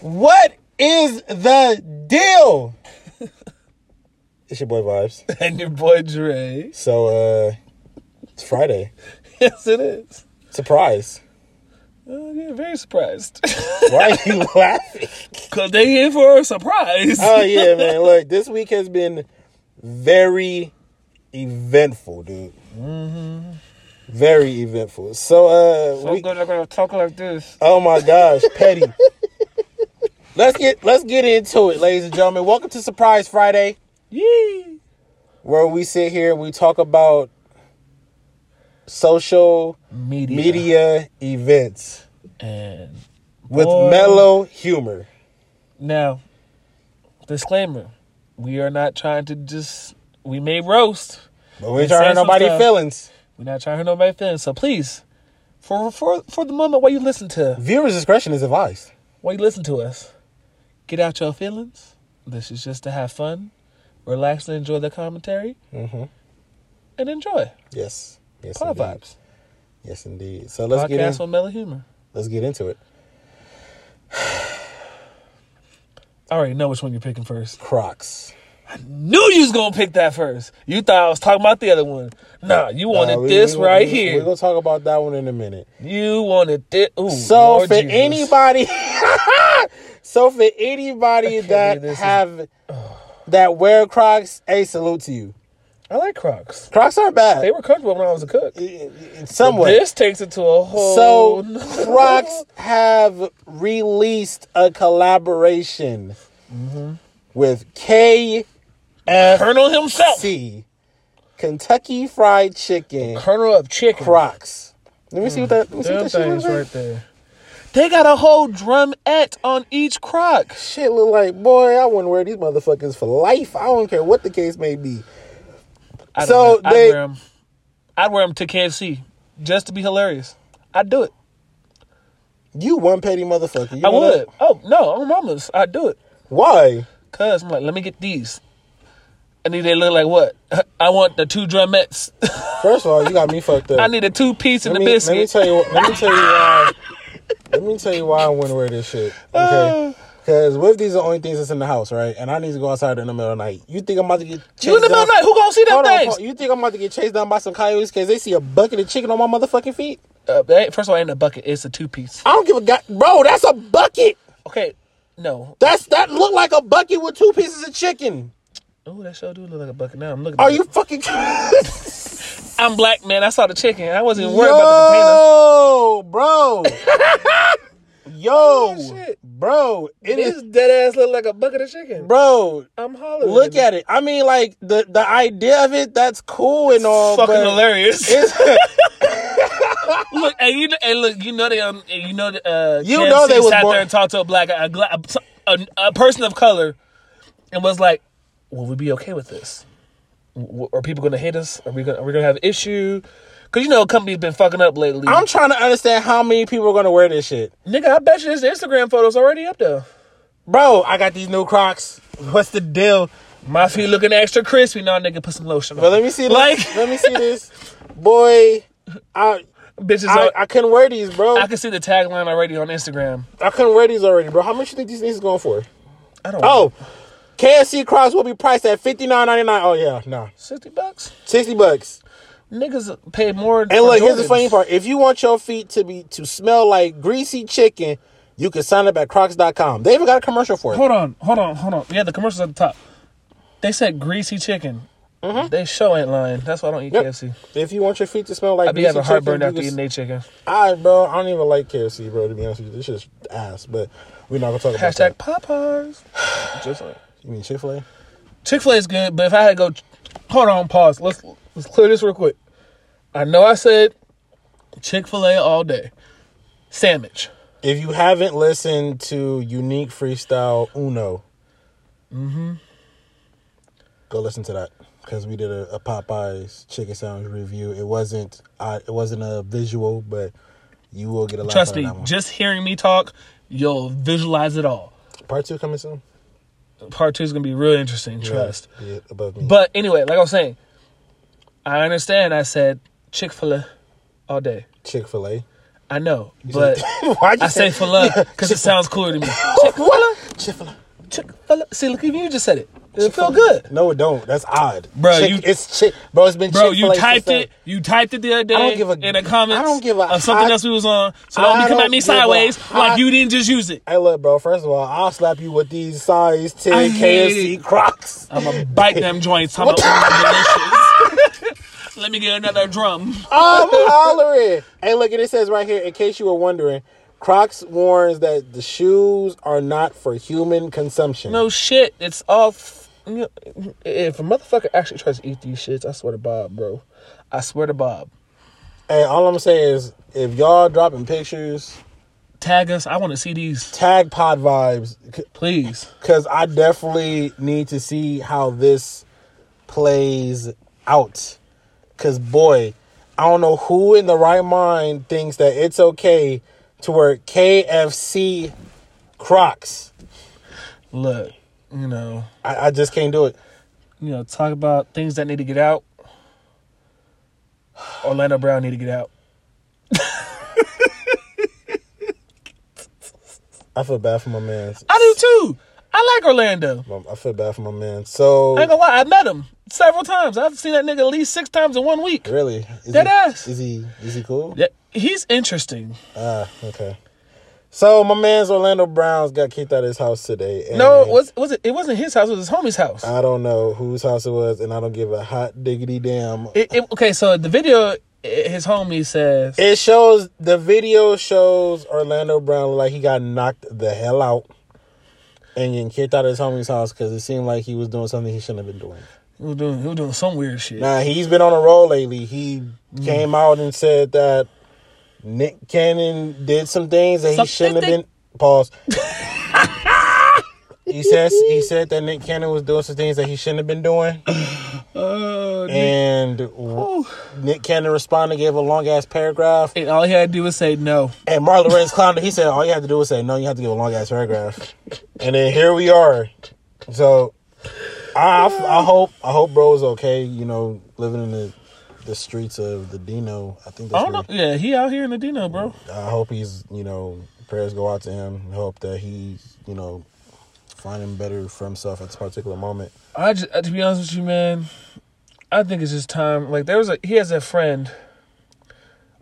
What is the deal? it's your boy Vibes. and your boy Dre. So uh it's Friday. Yes, it is. Surprise. Uh, yeah, very surprised. Why are you laughing? Cause they here for a surprise. Oh yeah, man. Look, this week has been very eventful, dude. Very eventful. So uh so we, good I'm gonna talk like this. Oh my gosh, petty. Let's get let's get into it, ladies and gentlemen. Welcome to Surprise Friday, Yee. where we sit here and we talk about social Media. media events And with Boy. mellow humor. now, disclaimer: we are not trying to just we may roast. But we ain't Say trying to hurt some nobody's stuff. feelings. We're not trying to hurt nobody's feelings. So please, for for for the moment while you listen to Viewers' discretion is advised. while you listen to us, get out your feelings. This is just to have fun, relax, and enjoy the commentary, Mm-hmm. and enjoy. Yes. Yes, Pod indeed. vibes. Yes, indeed. So let's get Podcast in, with mellow humor. let's get into it. I already know which one you're picking first. Crocs. I knew you was gonna pick that first. You thought I was talking about the other one. Nah, you wanted Nah, we- this we- right we- here. We're gonna talk about that one in a minute. you wanted this. Ooh, So Lord for Jesus. anybody, so for anybody that this is- have that wear Crocs, a salute to you. I like Crocs. Crocs aren't bad, They were comfortable when I was a cook. somewhat. This takes it to a whole. so Crocs have released a collaboration Mm-hmm. with KFC, Colonel himself, Kentucky Fried Chicken, Colonel of Chicken. Crocs. Let me see what that. Let me see what that shit right there. They got a whole drumette on each Croc. Shit look like boy. I wouldn't wear these motherfuckers for life. I don't care what the case may be. I so know. I'd they- wear 'em- I'd wear them to KFC just to be hilarious. I'd do it. You one petty motherfucker. You I would. that? Oh no, I'm mamas. I'd do it. Why? Cause I'm like, let me get these. And then they look like what? I want the two drumettes. First of all, you got me fucked up. I need a two piece and let a me, biscuit. Let me tell you. Let me tell you why. Let me tell you why I wouldn't wear this shit. Okay. Because what if these are the only things that's in the house, right? And I need to go outside in the middle of the night. You think I'm about to get chased you in the middle of the night, who gonna see them Hold on, things? you think I'm about to get chased down by some coyotes because they see a bucket of chicken on my motherfucking feet? Uh, that first of all, it ain't a bucket. It's a two piece. I don't give a god, bro. That's a bucket. Okay, no. That's that look like a bucket with two pieces of chicken. Oh, that sure do look like a bucket. Now I'm looking. Are at you fucking? I'm black, man. I saw the chicken. I wasn't even worried about the container. Yo, bro. Yo, bro. It potato. is, dead ass look like a bucket of chicken. bro. I'm hollering. Look at it. I mean, like the the idea of it. That's cool and all. Fucking hilarious. Look, and you, and look, you know they, um, you know, uh, You KFC know they was sat born- there and talked to a black, a, gla- a, a person of color, and was like, "Will we be okay with this? Are people gonna hate us? Are we gonna, are we gonna have issue? Because you know, company's been fucking up lately. I'm trying to understand how many people are gonna wear this shit, Nigga, I bet you this Instagram photos already up there. bro. I got these new Crocs. What's the deal? My feet looking extra crispy. Now, nigga, put some lotion on. But let me see this. Like- let me see this, boy. I Bitches, I, I, I couldn't wear these, bro. I can see the tagline already on Instagram. I couldn't wear these already, bro. How much you think these things is going for? I don't. Oh, know. Oh, KFC Crocs will be priced at fifty nine ninety nine. Oh yeah, no, sixty bucks. sixty bucks. Niggas pay more. And look, here's the funny part: if you want your feet to be to smell like greasy chicken, you can sign up at Crocs.com. They even got a commercial for it. Hold on, hold on, hold on. Yeah, the commercials at the top. They said greasy chicken. Mm-hmm. They show ain't lying. That's why I don't eat Yep. KFC. If you want your feet to smell like I be having heartburn after eating they chicken. I, bro, I don't even like KFC, bro. To be honest with you, this shit's ass. But we're not gonna talk about Hashtag. Popeyes. Just like You mean Chick Fil A? Chick Fil A is good, but if I had to go, hold on, pause. Let's let's clear this real quick. I know I said Chick Fil A all day. Sandwich. If you haven't listened to Unique Freestyle Uno, Mm-hmm. go listen to that because we did a, a Popeyes chicken sandwich review. It wasn't, I, it wasn't a visual, but you will get a laugh Trust me, just hearing me talk, you'll visualize it all. Part two coming soon. Part two is gonna be real interesting. Trust. Yeah, above me. But anyway, like I was saying, I understand. I said Chick Fil A all day. Chick Fil A. I know, but Why'd you I say for love because it sounds cooler to me. Chick-fil-A. Chick fil A. See, look, even you just said it. It feel good, No, it don't. That's odd, Bro, Chick- you- it's chick, bro. It's been bro. Chick-fil-A You typed since it. You typed it the other day I don't give a- in the comments. I don't give a of something hot- else we was on. So don't I be coming at me give a sideways like hot- you didn't just use it. Hey, look, bro. First of all, I'll slap you with these size ten I KFC it. Crocs. I'm gonna bite them joints. I'm gonna delicious. Let me get another drum. I'm hollering. Hey, look, and it says right here. In case you were wondering, Crocs warns that the shoes are not for human consumption. No shit. It's off. You know, if a motherfucker actually tries to eat these shits, I swear to Bob, bro. I swear to Bob. Hey, all I'm saying is, if y'all dropping pictures, Tag us. I want to see these, tag Pod Vibes, please. because I definitely need to see how this plays out. Because boy, I don't know who in the right mind thinks that it's okay to wear KFC Crocs. Look, you know, I, I just can't do it. you know, talk about things that need to get out. Orlando Brown need to get out. I feel bad for my man. I do too. I like Orlando. I feel bad for my man. So I ain't gonna lie, I met him several times. I've seen that nigga at least six times in one week. really, is Dead he, ass. Is he is he cool? Yeah, he's interesting. Ah, okay. So my man's Orlando Browns got kicked out of his house today. and No, was was it? It wasn't his house. It was his homie's house. I don't know whose house it was, and I don't give a hot diggity damn. It, it, okay, so the video, his homie says, It shows the video shows Orlando Brown like he got knocked the hell out and getting kicked out of his homie's house because it seemed like he was doing something he shouldn't have been doing. he was doing, he was doing some weird shit. Now he's been on a roll lately. He mm-hmm. came out and said that Nick Cannon did some things that he Something shouldn't have been. Pause. he says he said that Nick Cannon was doing some things that he shouldn't have been doing, Uh, and w- Nick Cannon responded, gave a long ass paragraph, and all he had to do was say no. and Marlon Lorenz clowned. He said all you have to do is say no. You have to give a long ass paragraph, and then here we are. So I, I hope I hope bro's okay. You know, living in the the streets of the Dino. I think I that's don't know. Yeah, he out here in the Dino, bro. I hope he's you know prayers go out to him. I hope that he's you know finding better for himself at this particular moment. I just, to be honest with you, man, I think it's just time. Like there was a he has a friend,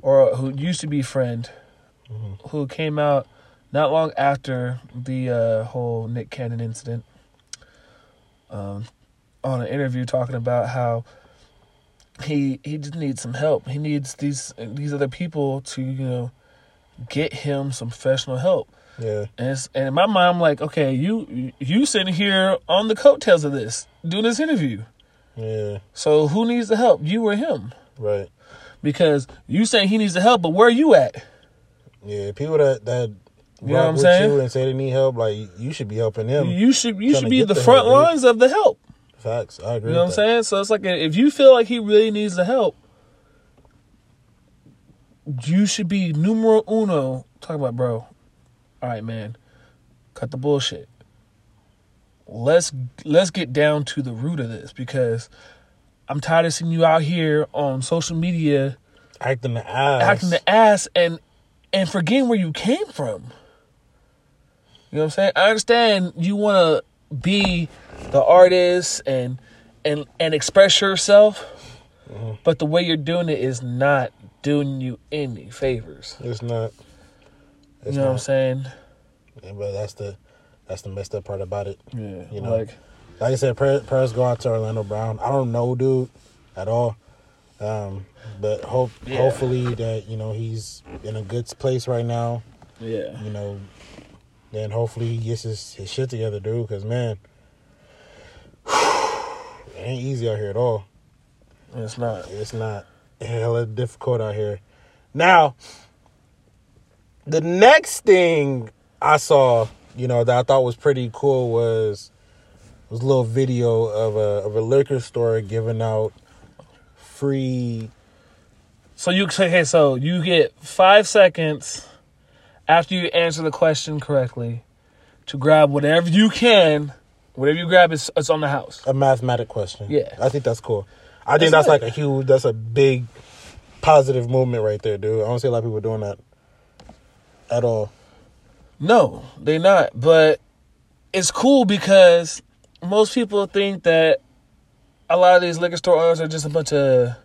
or who used to be friend, who came out not long after the uh, whole Nick Cannon incident. Um, on an interview talking about how he he just needs some help. He needs these these other people to you know get him some professional help. Yeah, And, it's, and in my mind, I'm like, okay, you you sitting here on the coattails of this, doing this interview. yeah, So who needs the help? You or him? right. Because you saying he needs the help, but where are you at? Yeah, people that that You know what I'm with saying? you and say they need help, like you should be helping them. You should you should be the the front help, lines of the help. Facts, I agree. You know what I'm saying? So it's like if you feel like he really needs the help, you should be numero uno. Talk about, bro. All right, man. Cut the bullshit. Let's let's get down to the root of this because I'm tired of seeing you out here on social media. Acting the ass. acting the ass and and forgetting where you came from. You know what I'm saying? I understand you want to be the artist and and and express yourself, mm-hmm. but the way you're doing it is not doing you any favors. It's not. It's you know what I'm saying? Yeah, but that's the that's the messed up part about it. Yeah. You know. like Like I said, prayers, prayers go out to Orlando Brown. I don't know, dude, at all. Um, but hope Yeah. hopefully that you know he's in a good place right now. yeah. You know, then hopefully he gets his, his shit together, dude. Because man, it ain't easy out here at all. It's not. It's not hella difficult out here. Now, the next thing I saw, you know, that I thought was pretty cool was was a little video of a of a liquor store giving out free. So you okay? So you get five seconds after you answer the question correctly to grab whatever you can. Whatever you grab is it's on the house. A mathematic question. Yeah. I think that's cool. I think That's that's like a huge, that's a big positive movement right there, dude. I don't see a lot of people doing that. At all. No, they're not. But it's cool because most people think that a lot of these liquor store owners are just a bunch of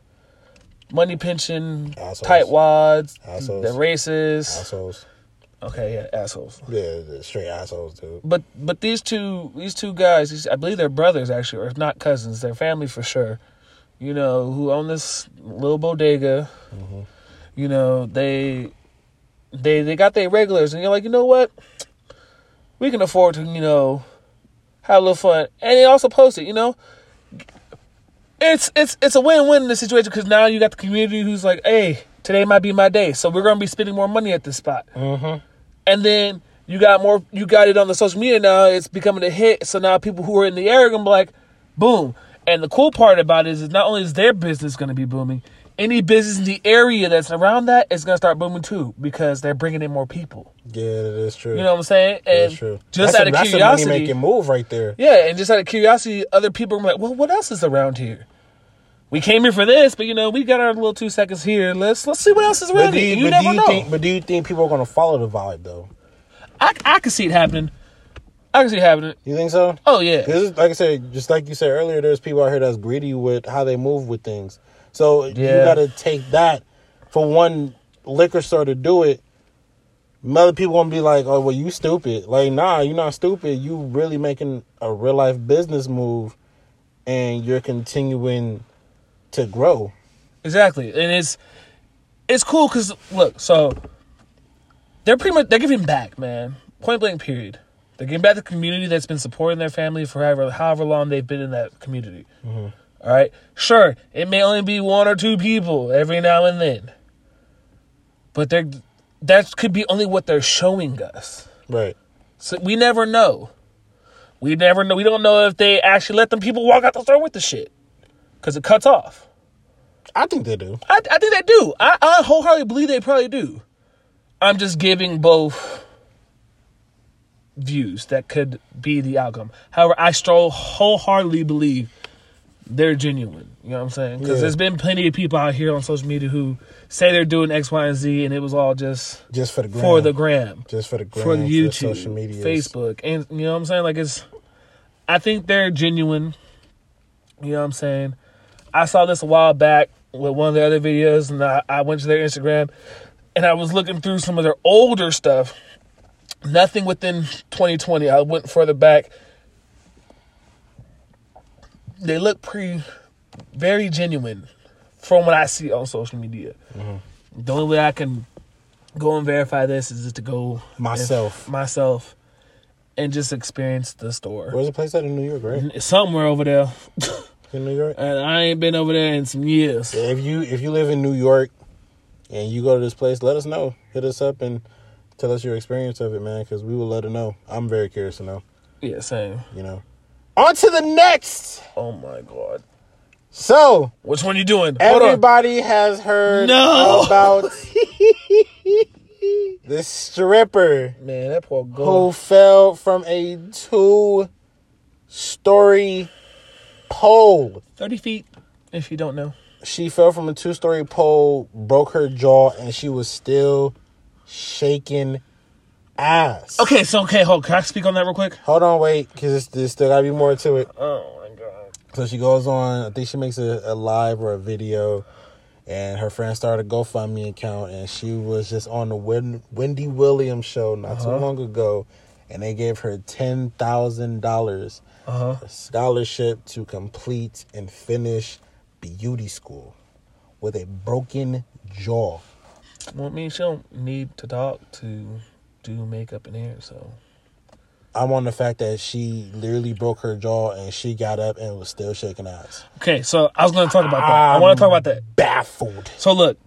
money pinching Assholes. tight wads. Assholes. They're racist. Assholes. Okay, yeah, assholes. Yeah, straight assholes, dude. But but these two these two guys, these, I believe they're brothers actually, or if not cousins, they're family for sure. You know, who own this little bodega. Mm-hmm. You know, they they they got their regulars, and you're like, you know what? We can afford to, you know, have a little fun, and they also post it. You know, it's it's it's a win win in this situation because now you got the community who's like, hey, today might be my day, so we're gonna be spending more money at this spot Mm-hmm. and then you got more you got it on the social media now it's becoming a hit so now people who are in the area gonna be like boom and the cool part about it is, is not only is their business gonna be booming any business in the area that's around that is gonna start booming too because they're bringing in more people Yeah, that is true. you know what i'm saying and that's true. just that's out a, of that's curiosity a money making move right there. yeah and just out of curiosity other people are like well what else is around here we came here for this, but you know we got our little two seconds here. Let's let's see what else is around But do here. you, You never you know. think? But do you think people are going to follow the vibe though? I I can see it happening. I can see it happening. You think so? Oh yeah. Like I said, just like you said earlier, there's people out here that's greedy with how they move with things. So you got to take that for one liquor store to do it. Other people gonna be like, "Oh, well, you stupid." Like, nah, you're not stupid. You really making a real life business move, and you're continuing to grow. Exactly, and it's it's cool because look, so they're pretty much they're giving back, man. Point blank, period. They're giving back to the community that's been supporting their family for however however long they've been in that community. Mm-hmm. All right, sure, it may only be one or two people every now and then, but they're that could be only what they're showing us. Right. So we never know. We never know. We don't know if they actually let them people walk out the store with the shit because it cuts off. I think they do. I, I think they do. I, I wholeheartedly believe they probably do. I'm just giving both views that could be the outcome. However, I still wholeheartedly believe they're genuine. You know what I'm saying? Because Yeah. there's been plenty of people out here on social media who say they're doing X, Y, and Z, and it was all just Just for the gram. for the gram, just for the gram, for the YouTube, social media, Facebook, and you know what I'm saying? Like it's, I think they're genuine. You know what I'm saying? I saw this a while back with one of their other videos, and I, I went to their Instagram, and I was looking through some of their older stuff. Nothing within 2020. I went further back. They look pretty, very genuine, from what I see on social media. Mm-hmm. The only way I can go and verify this is just to go Myself. and- myself, and just experience the store. Where's the place at in New York, right? Somewhere over there, In New York. and I ain't been over there in some years. If you if you live in New York and you go to this place, let us know. Hit us up and tell us your experience of it, man, because we will let her know. I'm very curious to know. Yeah, same. You know. On to the next. Oh my god, So which one you doing? Hold on. everybody has heard No. about this stripper Man, that poor girl who fell from a two-story pole. Thirty feet, if you don't know. She fell from a two story pole, broke her jaw, and she was still shaking ass. Okay, so okay, hold. Can I speak on that real quick? Hold on, wait, because there's still gotta be more to it. Oh my god. So she goes on, I think she makes a, a live or a video, and her friend started a GoFundMe account, and she was just on the Wen- Wendy Williams show not too Uh-huh. long ago, and they gave her $10,000 Uh huh. scholarship to complete and finish beauty school with a broken jaw. Well, I mean, she don't need to talk to do makeup and hair, so. I'm on the fact that she literally broke her jaw and she got up and was still shaking ass. Okay, so I was going to talk about that. I want to talk about that. Baffled. So look,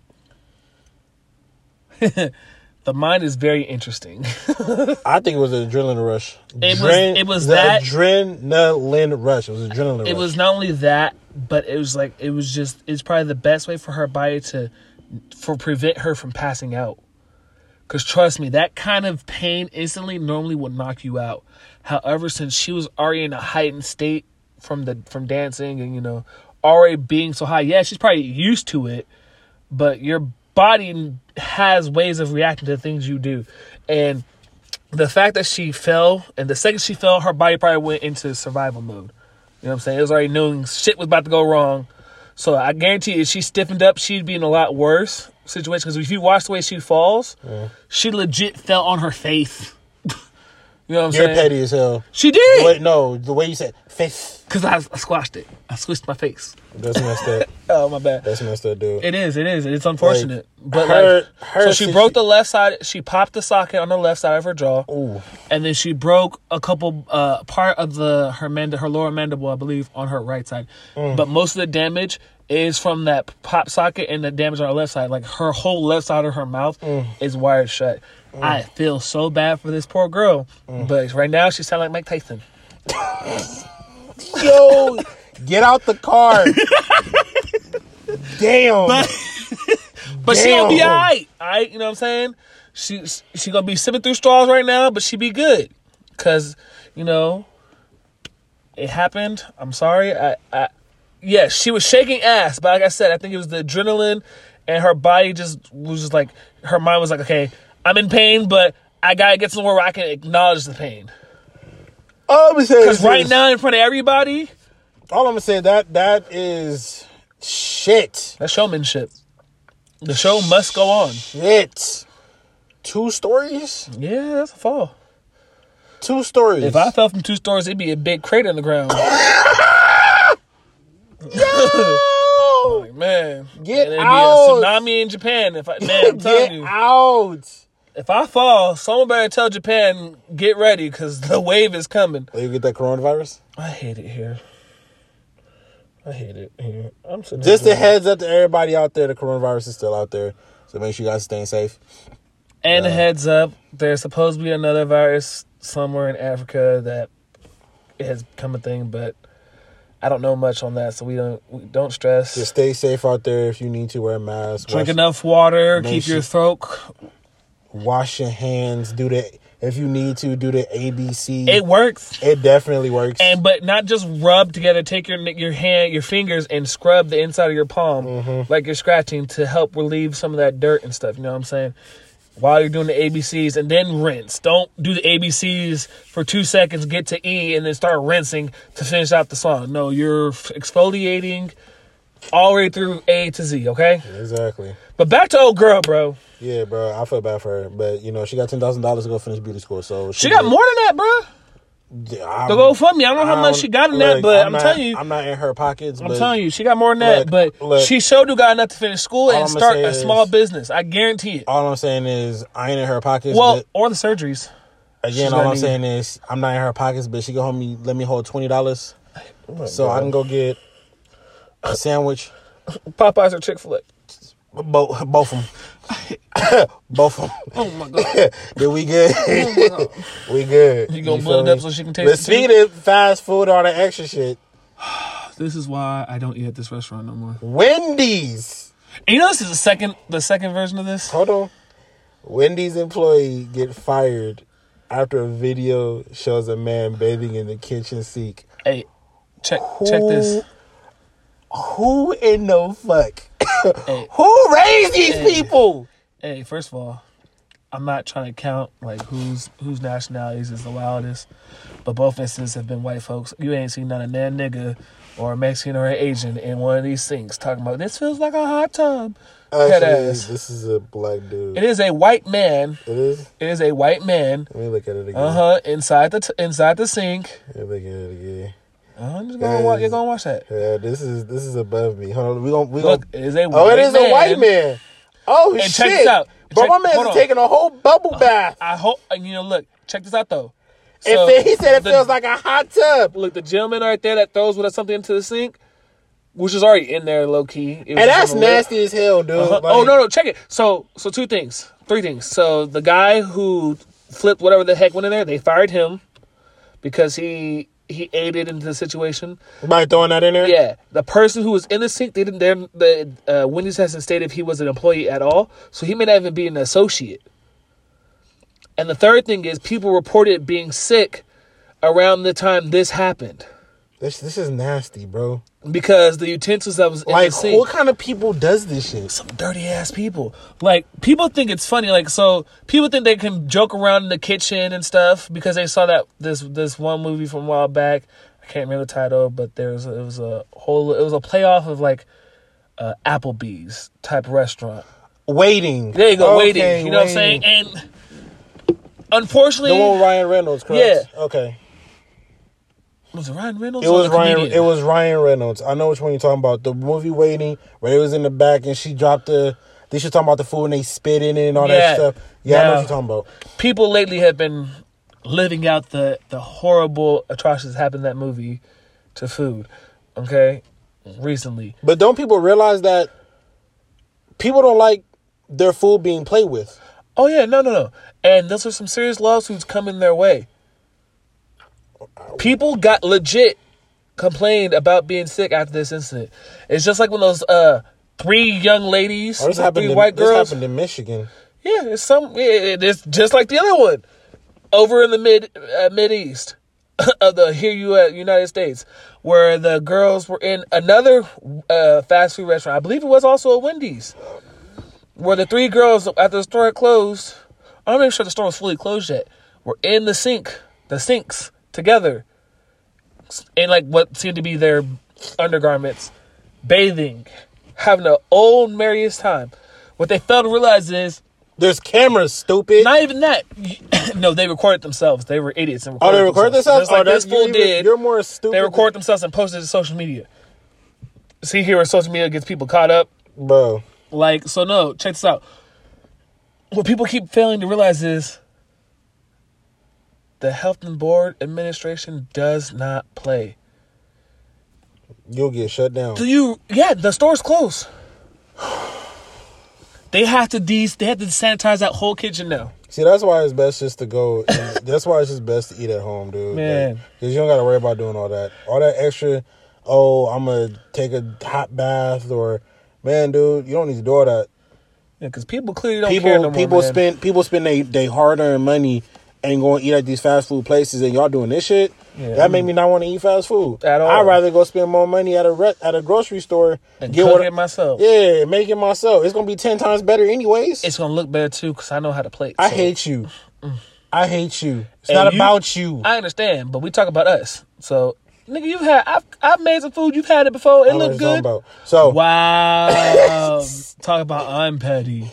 the mind is very interesting. I think it was an adrenaline rush. It was- it was the that- adrenaline rush. It was adrenaline rush. it was not only that, but it was like it was just it's probably the best way for her body to for prevent her from passing out. Cause trust me, that kind of pain instantly normally would knock you out. However, since she was already in a heightened state from the from dancing and you know already being so high, yeah, she's probably used to it, but your body has ways of reacting to things you do, and the fact that she fell, and the second she fell, her body probably went into survival mode. You know what I'm saying? It was already knowing shit was about to go wrong. So I guarantee if she stiffened up, she'd be in a lot worse situation. Because if you watch the way she falls, she legit fell on her face. you know what I'm You're saying? petty as hell. She did. Wait, no, the way you said face. Because I, I squashed it. I squished my face. That's messed up. Oh, my bad. That's messed up, dude. It is. It is. It's unfortunate. but her- like, her so she situ- broke the left side. She popped the socket on the left side of her jaw, Ooh. and then she broke a couple uh, part of the her mand- her lower mandible, I believe, on her right side. Mm. But most of the damage is from that pop socket and the damage on her left side. Like her whole left side of her mouth Mm. is wired shut. I feel so bad for this poor girl, Mm. but right now she sounds like Mike Tyson. Yo, get out the car. Damn. But she gonna be alright. Alright, you know what I'm saying? She she gonna be sipping through straws right now, but she be good. Cause, you know, it happened. I'm sorry. I, I yes, she was shaking ass, but like I said, I think it was the adrenaline and her body just was just like her mind was like, Okay, I'm in pain, but I gotta get somewhere where I can acknowledge the pain. all I'm saying Cause is right now in front of everybody, all I'm gonna saying that that is shit. that's showmanship. The show must go on. Shit. Two stories. Yeah, that's a fall. Two stories. If I fell from two stories, it'd be a big crater in the ground. Yo! Like, man, Get and it'd out. be a tsunami in Japan. If I, man, I'm Get telling you, out. if I fall, someone better tell Japan get ready because the wave is coming. Will you get that coronavirus? I hate it here. I hate it here. I'm sitting Just here a heads up to everybody out there, the coronavirus is still out there. So make sure you guys staying safe. And a heads up, there's supposed to be another virus somewhere in Africa that has become a thing, but I don't know much on that, so we don't we don't stress. Just stay safe out there. If you need to wear a mask, Drink wash, enough water, keep your throat. wash your hands. Do the if you need to do the ABC. It works. It definitely works. and but not just rub together. Take your your hand, your fingers, and scrub the inside of your palm Mm-hmm. like you're scratching to help relieve some of that dirt and stuff. You know what I'm saying? While you're doing the ABCs, and then rinse. Don't do the ABCs for two seconds, get to E, and then start rinsing to finish out the song. No, you're exfoliating all the way through A to Z. Okay, exactly. but back to old girl, bro. Yeah, bro. I feel bad for her, but you know she got ten thousand dollars to go finish beauty school. So She got more than that, bro. Yeah, The GoFundMe. I don't know how much she got in that, but I'm, not, telling you, I'm not in her pockets. I'm telling you, she got more than that. Look, but look. she showed you got enough to finish school and start a is- small business. I guarantee it. All I'm saying is I ain't in her pockets. Well, or the surgeries. again, all I'm need- saying is I'm not in her pockets, but she go home me let me hold twenty dollars, so I can go get a sandwich. Popeyes or Chick Fil A. Both, both of them, both of them. Oh my god! Then we good. Oh we good. You gonna feel blend me? up so she can taste But the speaking of fast food, all the extra shit, this is why I don't eat at this restaurant no more. Wendy's. And you know, this is the second, the second version of this. Hold on. Wendy's employee get fired after a video shows a man bathing in the kitchen sink. Hey, check, check this. Who in the fuck? Hey, Who raised these Hey. people? hey, first of all, I'm not trying to count like whose whose nationalities is the wildest, but both instances have been white folks. You ain't seen none of that nigga or a Mexican or an Asian in one of these things talking about this feels like a hot tub. Actually, this is a black dude. It is a white man. It is. It is a white man. Let me look at it again. Uh huh. Inside the t- inside the sink. Let me look at it again. I'm just gonna watch. You're gonna watch that. Yeah, this is this is above me. Hold on, we gonna we Look, gonna. Oh, it is a white Oh, it is man. a white man. Oh And shit! check this out. Bro, Check- my man's taking a whole bubble uh, bath. I hope uh, you know. Look, check this out though. It So, fe- he said it the- feels like a hot tub, Look, the gentleman right there that throws with something into the sink, which is already in there, low key. It was and that's on the lid. nasty as hell, dude. Uh-huh. Like, oh no, no, check it. So, so two things, three things. So the guy who flipped whatever the heck went in there, they fired him because he he aided into the situation. By throwing that in there, Yeah, the person who was in the sink, they didn't. The uh, Wendy's hasn't stated if he was an employee at all, so he may not even be an associate. And the third thing is people reported being sick around the time this happened. This this is nasty, bro. because the utensils that was in Like, the sink. what kind of people does this shit? some dirty ass people. Like people think it's funny. Like so, people think they can joke around in the kitchen and stuff because they saw that this this one movie from a while back. I can't remember the title, but there there's it was a whole it was a playoff of like uh, Applebee's type restaurant. Waiting. There you go, Okay, waiting. You know what I'm saying? And unfortunately, The one with Ryan Reynolds, correct? Yeah. Okay. Was it Ryan Reynolds? It or was the Ryan. comedian? It was Ryan Reynolds. I know which one you're talking about. The movie Waiting, where it was in the back and she dropped the. They should talking about the food and they spit in it and all Yeah. that stuff. Yeah, I know what you're talking about. people lately have been living out the the horrible atrocities that happened in that movie to food. Okay, recently. But don't people realize that people don't like their food being played with? Oh yeah, no, no, no. And those are some serious lawsuits coming their way. People got legit complained about being sick after this incident. It's just like when those uh three young ladies, Oh, this three happened. In, white this girls. happened in Michigan. Yeah, it's some. It's just like the other one over in the mid uh, mid east of the here you at United States, where the girls were in another uh, fast food restaurant. I believe it was also a Wendy's, where the three girls after the store had closed. I'm not even sure the store was fully closed yet. Were in the sink, the sinks together, in like what seemed to be their undergarments, bathing, having an old merriest time. What they failed to realize is There's cameras, stupid. not even that. no, they recorded themselves. They were idiots and oh, they recorded themselves. Just like oh, this fool did. You're more stupid. They recorded themselves and posted it to social media. See here where social media gets people caught up. bro. Like, so no, check this out. What people keep failing to realize is the Health and Board Administration does not play. You'll get shut down. Do you? Yeah, the store's closed. They have to de- They have to sanitize that whole kitchen now. See, that's why it's best just to go. And that's why it's just best to eat at home, dude. Man. because you don't got to worry about doing all that. All that extra. Oh, I'm gonna take a hot bath, or man, dude, you don't need to do all that. Yeah, because people clearly don't people care no more. people man. spend people spend they they hard earned money and go and eat at these fast food places, and y'all doing this shit. Yeah. That made me not want to eat fast food At all. I'd rather go spend more money at a re- at a grocery store and get cook what it myself. yeah, make it myself. It's gonna be ten times better anyways. It's gonna look better too because I know how to plate. I so- hate you. Mm. I hate you. It's And not you- about you. I understand, but we talk about us. So, nigga, you've had. I've I've made some food. You've had it before. It looked good. about. So Wow. Talk about I'm petty.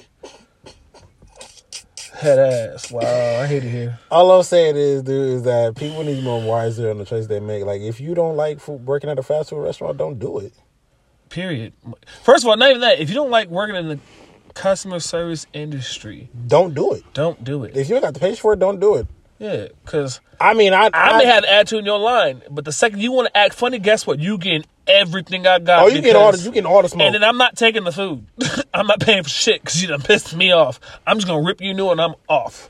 Head ass. Wow. I hate it here. all I'm saying is, dude, is that people need to be more wiser on the choice they make. Like, if you don't like food, working at a fast food restaurant, don't do it. Period. First of all, not even that. If you don't like working in the customer service industry, Don't do it. don't do it. If you ain't got the patience for it, don't do it. Yeah, because I mean, I I, may have attitude in your line, but the second you want to act funny, guess what? You getting everything I got. Oh, you get all the you getting all the smoke. And then I'm not taking the food. I'm not paying for shit because you done pissed me off. I'm just gonna rip you new and I'm off.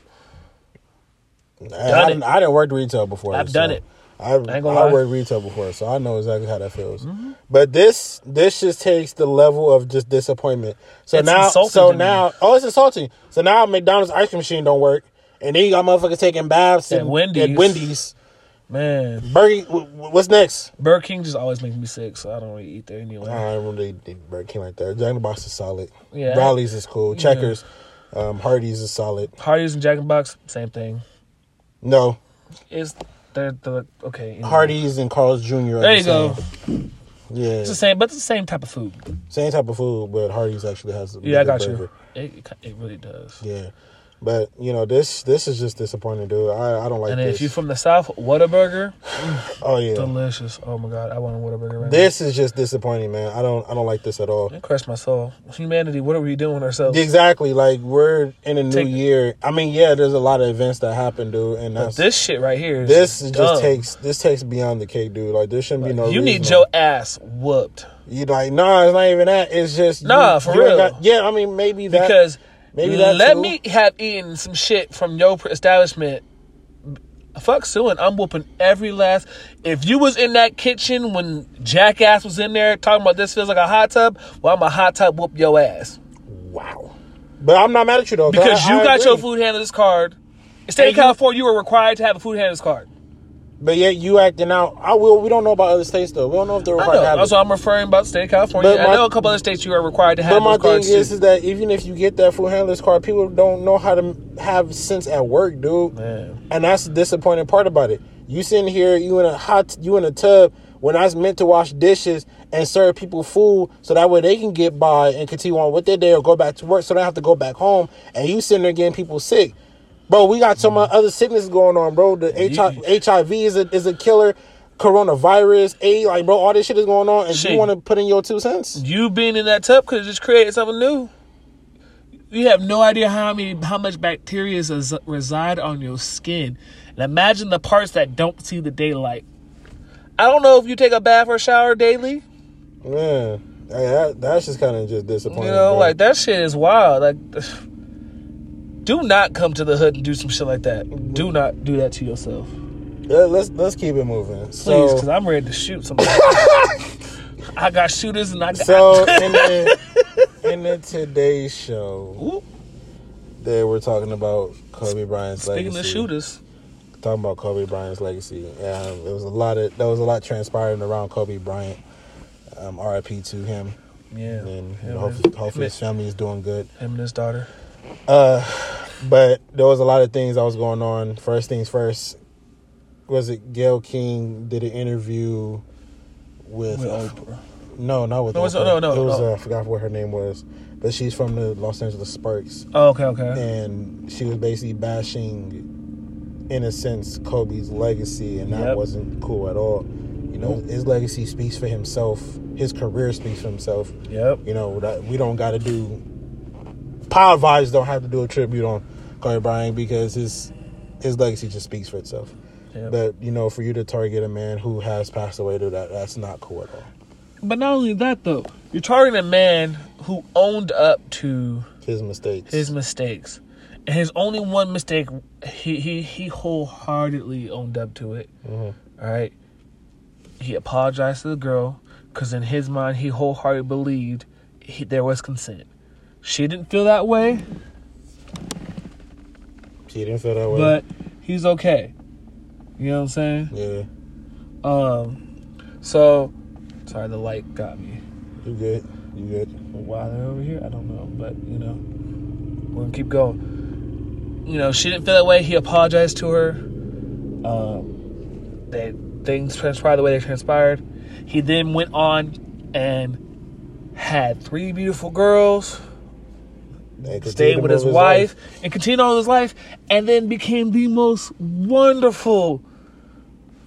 I, I, done didn't, I didn't work retail before. I've done it. I, I. Mm-hmm. worked retail before, so I know exactly how that feels. But this this just takes the level of just disappointment. So It's now, so to me. now, oh, it's insulting. So now McDonald's ice cream machine don't work, and then you got motherfuckers taking baths At at Wendy's. At Wendy's. Man, Burger, wh- wh- what's next? Burger King just always makes me sick, so I don't really eat there anyway. I don't really did Burger King like that. Jack in the Box is solid. Yeah. Rally's is cool. Checkers, um, Hardee's is solid. Hardee's and Jack in the Box, same thing. No, It's they're the okay. anyway. Hardee's and Carl's Jr. are There the you go. same. Yeah, It's the same, but it's the same type of food. same type of food, but Hardee's actually has. Yeah, I got burger. you. It it really does. Yeah, but you know this this is just disappointing, dude. I, I don't like this. And this. if you're from the South, Whataburger, oh yeah, delicious. Oh my god, I want a Whataburger right now. this is just disappointing, man. I don't I don't like this at all. now. It crushed my soul. Humanity, what are we doing ourselves? Exactly, like we're in a new Take- year. I mean, yeah, there's a lot of events that happen, dude, and But that's this shit right here is this is dumb. just takes this takes beyond the cake, dude. Like there shouldn't be no. you need your ass whooped You like nah, it's not even that. It's just Nah, you- for you real. got- yeah, I mean maybe that because maybe that let too. me have eaten some shit from your establishment. Fuck suing. I'm whooping every last. If you was in that kitchen when Jackass was in there talking about this feels like a hot tub, well, I'm a hot tub whoop your ass wow. But I'm not mad at you though because I- you I got your food handler's card. In state of California, you were required to have a food handler's card. But yet you acting out. I will. We don't know about other states though. We don't know if they're I required know. That's what I'm referring about state of California. But I my- know a couple other states you are required to have But my thing is, is that even if you get that food handler's card, people don't know how to have sense at work, dude. Man. And that's the disappointing part about it. You sitting here, you in a hot, you in a tub when I was meant to wash dishes and serve people food so that way they can get by and continue on with their day or go back to work so they don't have to go back home. And you sitting there getting people sick. Bro, we got so much other sickness going on, bro. The HIV, HIV is a is a killer. Coronavirus, A, like bro, all this shit is going on, and Shit. you want to put in your two cents? You being in that tub could just created something new. You have no idea how many how much bacteria is, reside on your skin. And imagine the parts that don't see the daylight. I don't know if you take a bath or shower daily. Man, hey, that, that's just kind of just disappointing. You know, bro. like that shit is wild. Like, do not come to the hood and do some shit like that. Do not do that to yourself, Yeah, let's let's keep it moving. please, So, because I'm ready to shoot somebody. I got shooters and I got. so in the in the today's show, Ooh, they were talking about Kobe Bryant's speaking legacy. of shooters, talking about Kobe Bryant's legacy. Um, there was a lot of there was a lot transpiring around Kobe Bryant. Um, R.I.P. to him, yeah, and you him, know, and- hopefully, hopefully his family is doing good. him and his daughter. Uh, but there was a lot of things that was going on. First things first, was it Gayle King did an interview with, With Oprah. no, not with No, Oprah. no, no, it was no. uh, I forgot what her name was, but she's from the Los Angeles Sparks, Oh, okay, okay. and she was basically bashing, in a sense, Kobe's legacy, and that Yep. wasn't cool at all. You know, Nope. his legacy speaks for himself. His career speaks for himself. Yep. You know that we don't got to do. Pod Vibes don't have to do a tribute on Kobe Bryant because his his legacy just speaks for itself. Yep. But you know, for you to target a man who has passed away, to that that's not cool at all. But not only that, though, you're targeting a man who owned up to His mistakes. his mistakes, and his only one mistake, he he he wholeheartedly owned up to it. Mhm. All right, he apologized to the girl because in his mind, he wholeheartedly believed he, there was consent. She didn't feel that way, She didn't feel that way. but he's okay. You know what I'm saying? yeah, Um, so sorry, the light got me. you good. You good. why they're over here. I don't know, but you know, we're gonna keep going. You know, she didn't feel that way. He apologized to her. Um, they things transpired the way they transpired. He then went on and had three beautiful girls. Stayed with move his wife and continued on his life, and then became the most wonderful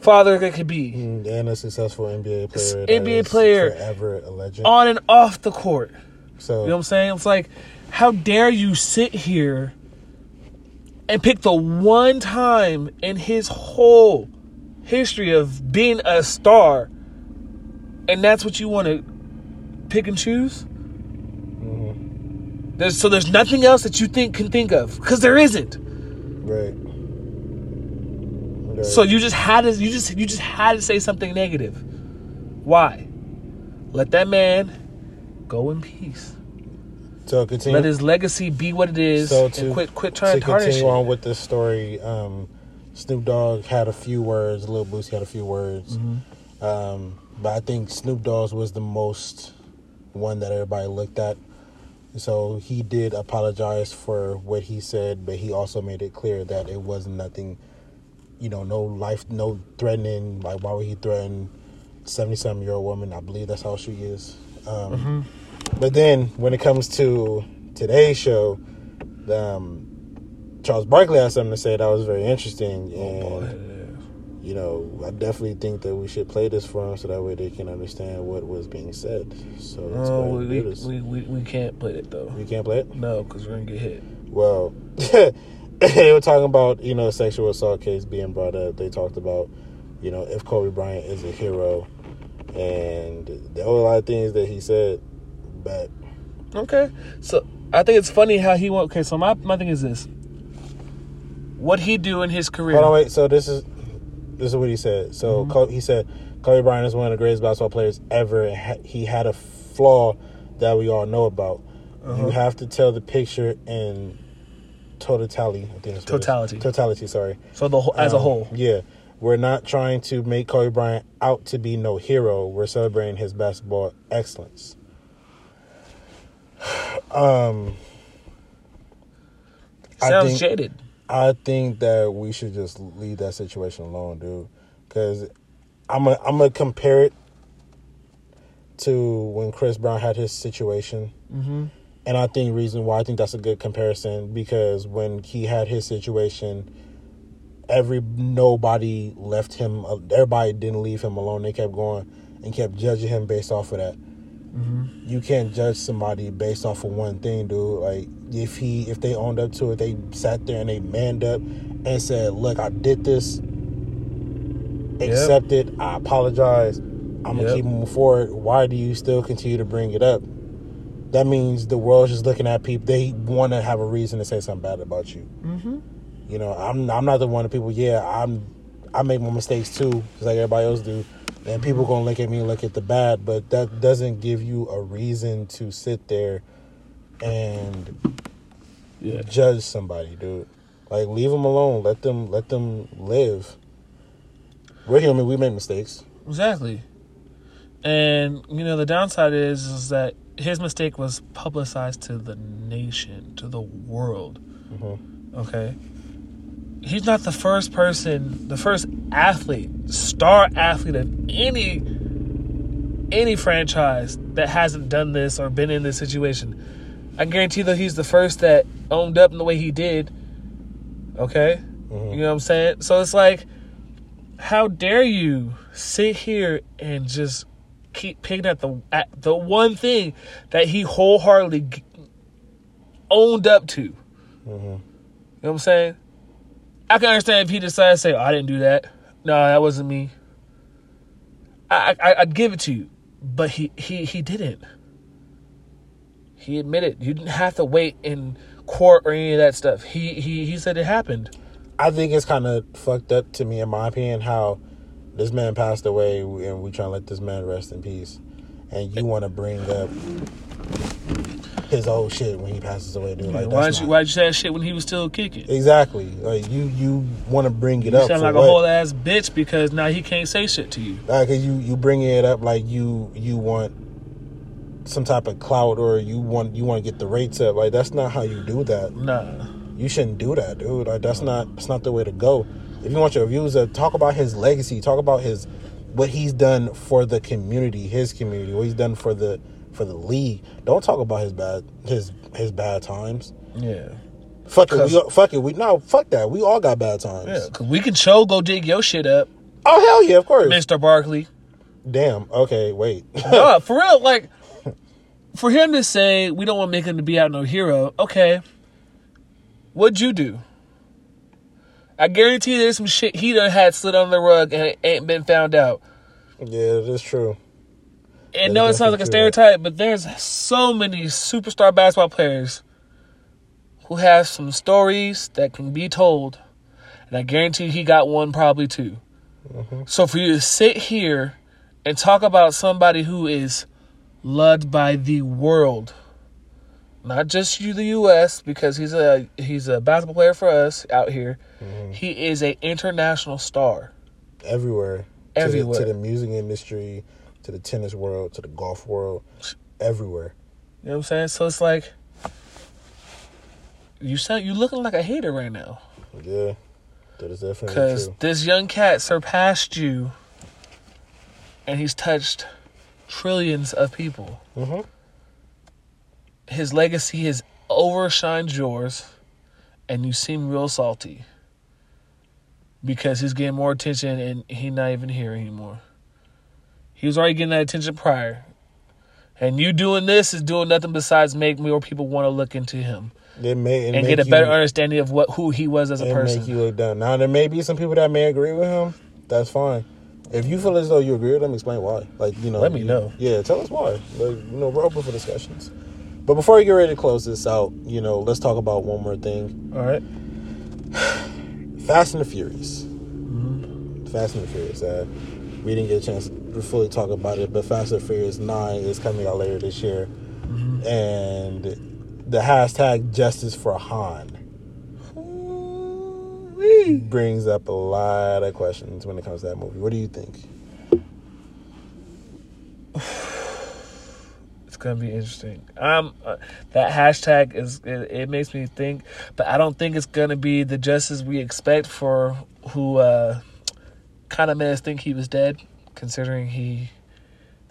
father that could be, Mm, and a successful NBA player. NBA player. forever a legend. on and off the court. so You know what I'm saying? It's like, how dare you sit here and pick the one time in his whole history of being a star, and that's what you want to pick and choose? There's, so there's nothing else that you think can think of because there isn't. right. Right. So you just had to you just you just had to say something negative. Why? Let that man go in peace. so continue. Let his legacy be what it is, So to- and quit quit trying to to tarnish continue it. on with this story, um, Snoop Dogg had a few words. Lil Boosie had a few words, Mm-hmm. um, but I think Snoop Dogg's was the most one that everybody looked at. So he did apologize for what he said, but he also made it clear that it was nothing. You know, no life, no threatening. Like, why would he threaten seventy-seven year old woman? I believe that's how she is. Um, Mm-hmm. But then, when it comes to today's show, um, Charles Barkley had something to say that was very interesting, Oh, and you know, I definitely think that we should play this for them so that way they can understand what was being said. So ahead we, we, we, we, we can't play it though. You can't play it. No, because we're gonna get hit. Well, they were talking about you know sexual assault case being brought up. They talked about you know if Kobe Bryant is a hero, and there were a lot of things that he said, but Okay, so I think it's funny how he went. Okay, so my my thing is this: what he do in his career? Hold on, wait. So this is this is what he said. So Mm-hmm. He said Kobe Bryant is one of the greatest basketball players ever. He had a flaw that we all know about. Uh-huh. You have to tell the picture in totality. I think that's what it is. Totality. Totality. Sorry. So the whole, as a Um, whole, Yeah. We're not trying to make Kobe Bryant out to be no hero. We're celebrating his basketball excellence. Um, I Sounds think- jaded. I think that we should just leave that situation alone, dude. Because I'm a, I'm gonna compare it to when Chris Brown had his situation, Mm-hmm. and I think reason why I think that's a good comparison because when he had his situation, every nobody left him. Everybody didn't leave him alone. They kept going and kept judging him based off of that. Mm-hmm. You can't judge somebody based off of one thing, dude. Like if he if they owned up to it, they sat there and they manned up and said, "Look, I did this. Accept it. I apologize. I'm gonna Yep. keep moving forward. Why do you still continue to bring it up? That means the world's just looking at people. They want to have a reason to say something bad about you. Mm-hmm. You know, I'm I'm not the one of people. Yeah, I'm I make my mistakes too, just like everybody else do. And people gonna look at me and look at the bad, but that doesn't give you a reason to sit there and Yeah. judge somebody, dude. Like leave them alone. Let them let them live. We're human. We make mistakes. Exactly. And you know the downside is is that his mistake was publicized to the nation, to the world. Mhm. Okay. He's not the first person, the first athlete, star athlete of any any franchise that hasn't done this or been in this situation. I guarantee that he's the first that owned up in the way he did. Okay? Mhm. You know what I'm saying? So it's like, how dare you sit here and just keep picking at the at the one thing that he wholeheartedly owned up to? You Mhm. know what I'm saying? I can understand if he decided to say, oh, "I didn't do that." No, that wasn't me. I, I I'd give it to you, but he he he didn't. He admitted you didn't have to wait in court or any of that stuff. He he he said it happened. I think it's kind of fucked up to me, in my opinion, how this man passed away and we trying to let this man rest in peace, and you want to bring up his old shit when he passes away, dude. Like, why that's did you not- why did you say that shit when he was still kicking? exactly like you you want to bring it You up sound like what? a whole ass bitch because now he can't say shit to you. Because you you bringing it up like you you want some type of clout or you want you want to get the rates up. Like that's not how you do that. Nah. You shouldn't do that, dude. Like that's not that's not the way to go. If you want your views up, talk about his legacy. Talk about his what he's done for the community, his community, what he's done for the for the league. Don't talk about his bad his his bad times. Yeah. Fuck it, we, fuck it. We no, fuck that. We all got bad times. Yeah. Cause we can show go dig your shit up, Oh hell yeah, of course. Mr. Barkley. Damn. Okay, wait. no, for real, like for him to say we don't want to make him to be out no hero, okay. What'd you do? I guarantee there's some shit he done had slid under the rug and it ain't been found out. yeah, that's true. And no, it sounds like a stereotype, but there's so many superstar basketball players who have some stories that can be told. And I guarantee he got one probably too. Mm-hmm. So for you to sit here and talk about somebody who is loved by the world, not just you, the U.S., because he's a he's a basketball player for us out here. Mm-hmm. He is a international star. Everywhere. Everywhere. To the, to the music industry, to the tennis world, to the golf world, everywhere. You know what I'm saying? So it's like you sound you looking like a hater right now Yeah, that is definitely because this young cat surpassed you, and he's touched trillions of people. hmm His legacy has overshined yours, and you seem real salty because he's getting more attention, and he's not even here anymore. He was already getting that attention prior. And you doing this is doing nothing besides make more people want to look into him. It may it and get a you, better understanding of what who he was as a person. make you look down. Now there may be some people that may agree with him. That's fine. If you feel as though you agree with him, explain why. Like you know, Let me you- know. Yeah, tell us why. Like, you know, we're open for discussions. But before we get ready to close this out, you know, let's talk about one more thing. All right. Fast and the Furious. Mm-hmm. Fast and the Furious. Uh, we didn't get a chance to fully talk about it, but Fast and Furious Nine is coming out later this year, Mm-hmm. and the hashtag Justice for Han. Brings up a lot of questions when it comes to that movie. What do you think? It's gonna be interesting. Um, uh, that hashtag is it, it makes me think, but I don't think it's gonna be the justice we expect for who uh, kind of made us think he was dead, considering he,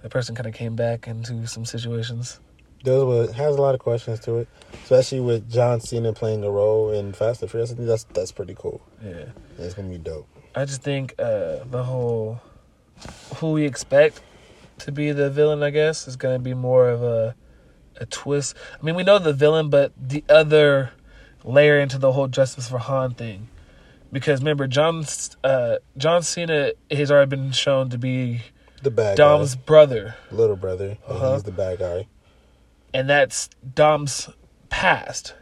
that person kind of came back into some situations. Does were, has a lot of questions to it, especially with John Cena playing a role in Fast and Furious. I think that's that's pretty cool. Yeah, It's gonna be dope. I just think uh, the whole who we expect to be the villain, I guess, is gonna be more of a a twist. I mean, we know the villain, but the other layer into the whole Justice for Han thing, because remember, John uh, John Cena has already been shown to be The bad Dom's guy, brother, little brother, Uh-huh. he's the bad guy. and that's Dom's past.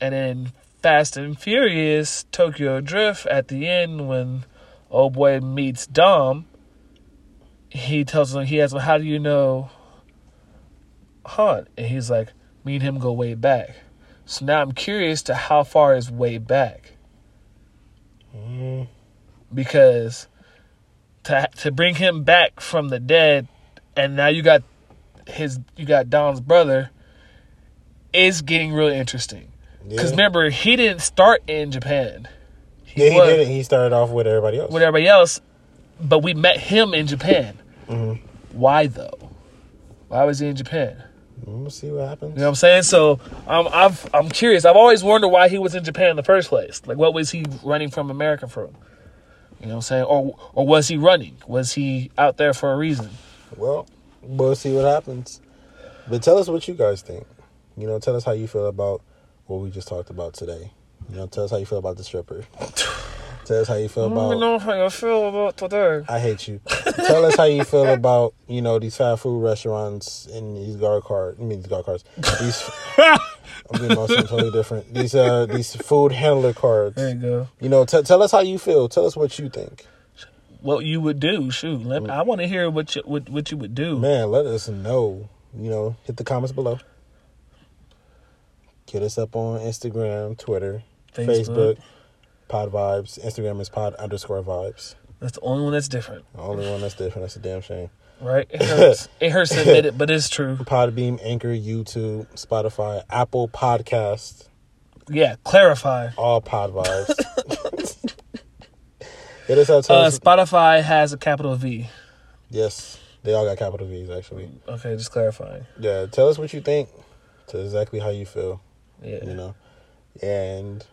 And then Fast and Furious Tokyo Drift at the end when old boy meets Dom, he tells him he asks him, How do you know Han? And he's like, Me and him go way back. So now I'm curious to how far is way back. Because to to bring him back from the dead and now you got his you got Dom's brother is getting really interesting. Because yeah. remember, he didn't start in Japan. yeah, he was did it. He started off with everybody else. With everybody else, but we met him in Japan. Mhm. Why though? Why was he in Japan? We'll see what happens. You know what I'm saying? So um, I've I'm curious. I've always wondered why he was in Japan in the first place. Like, what was he running from America from? You know what I'm saying? Or or was he running? Was he out there for a reason? Well, we'll see what happens. But tell us what you guys think. You know, tell us how you feel about what we just talked about today. You know, tell us how you feel about the stripper. tell us how you feel I don't about. know how I feel about today. I hate you. tell us how you feel about you know these fast food restaurants and these guard cars. I mean these guard cars. These I'm being something totally different. These uh these food handler cards. There you go. You know, t- tell us how you feel. Tell us what you think. What you would do? Shoot, let me, I want to hear what you what, what you would do. Man, let us know. You know, hit the comments below. Get us up on Instagram, Twitter, Facebook. Facebook, Pod Vibes. Instagram is Pod underscore Vibes. That's the only one that's different, The only one that's different. That's a damn shame. right? It hurts. it hurts to admit it, but it's true. Podbean, Anchor, YouTube, Spotify, Apple Podcast, Yeah, clarify. all Pod Vibes. Hit us up. Uh. Spotify has a capital V. Yes, they all got capital V's actually. Okay, just clarifying. Yeah, tell us what you think. To exactly how you feel. Yeah, You know, and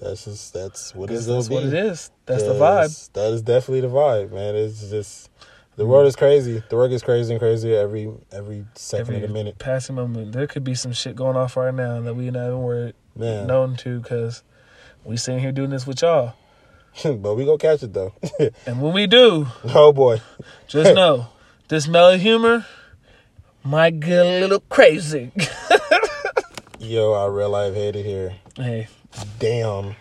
that's just that's what it's gonna that's be. what it is. That's the vibe. That is definitely the vibe, man. It's just the mm. world is crazy. The world is crazy and crazier every every second Every of the minute. passing moment, there could be some shit going off right now that we not even were Man, known to because we sitting here doing this with y'all. but we go catch it though. And when we do, oh boy, just know this mellow humor might get a little crazy. yo, our real life hated here. hey, Damn,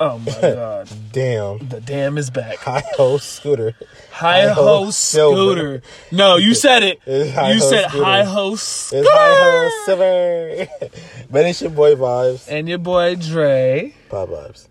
oh my god, damn. the dam is back. Hi ho scooter. Hi Hi-ho scooter. No, you said it. It's You said hi ho It's scooter. hi ho silver. but it's your boy vibes. And your boy Dre. Pod vibes.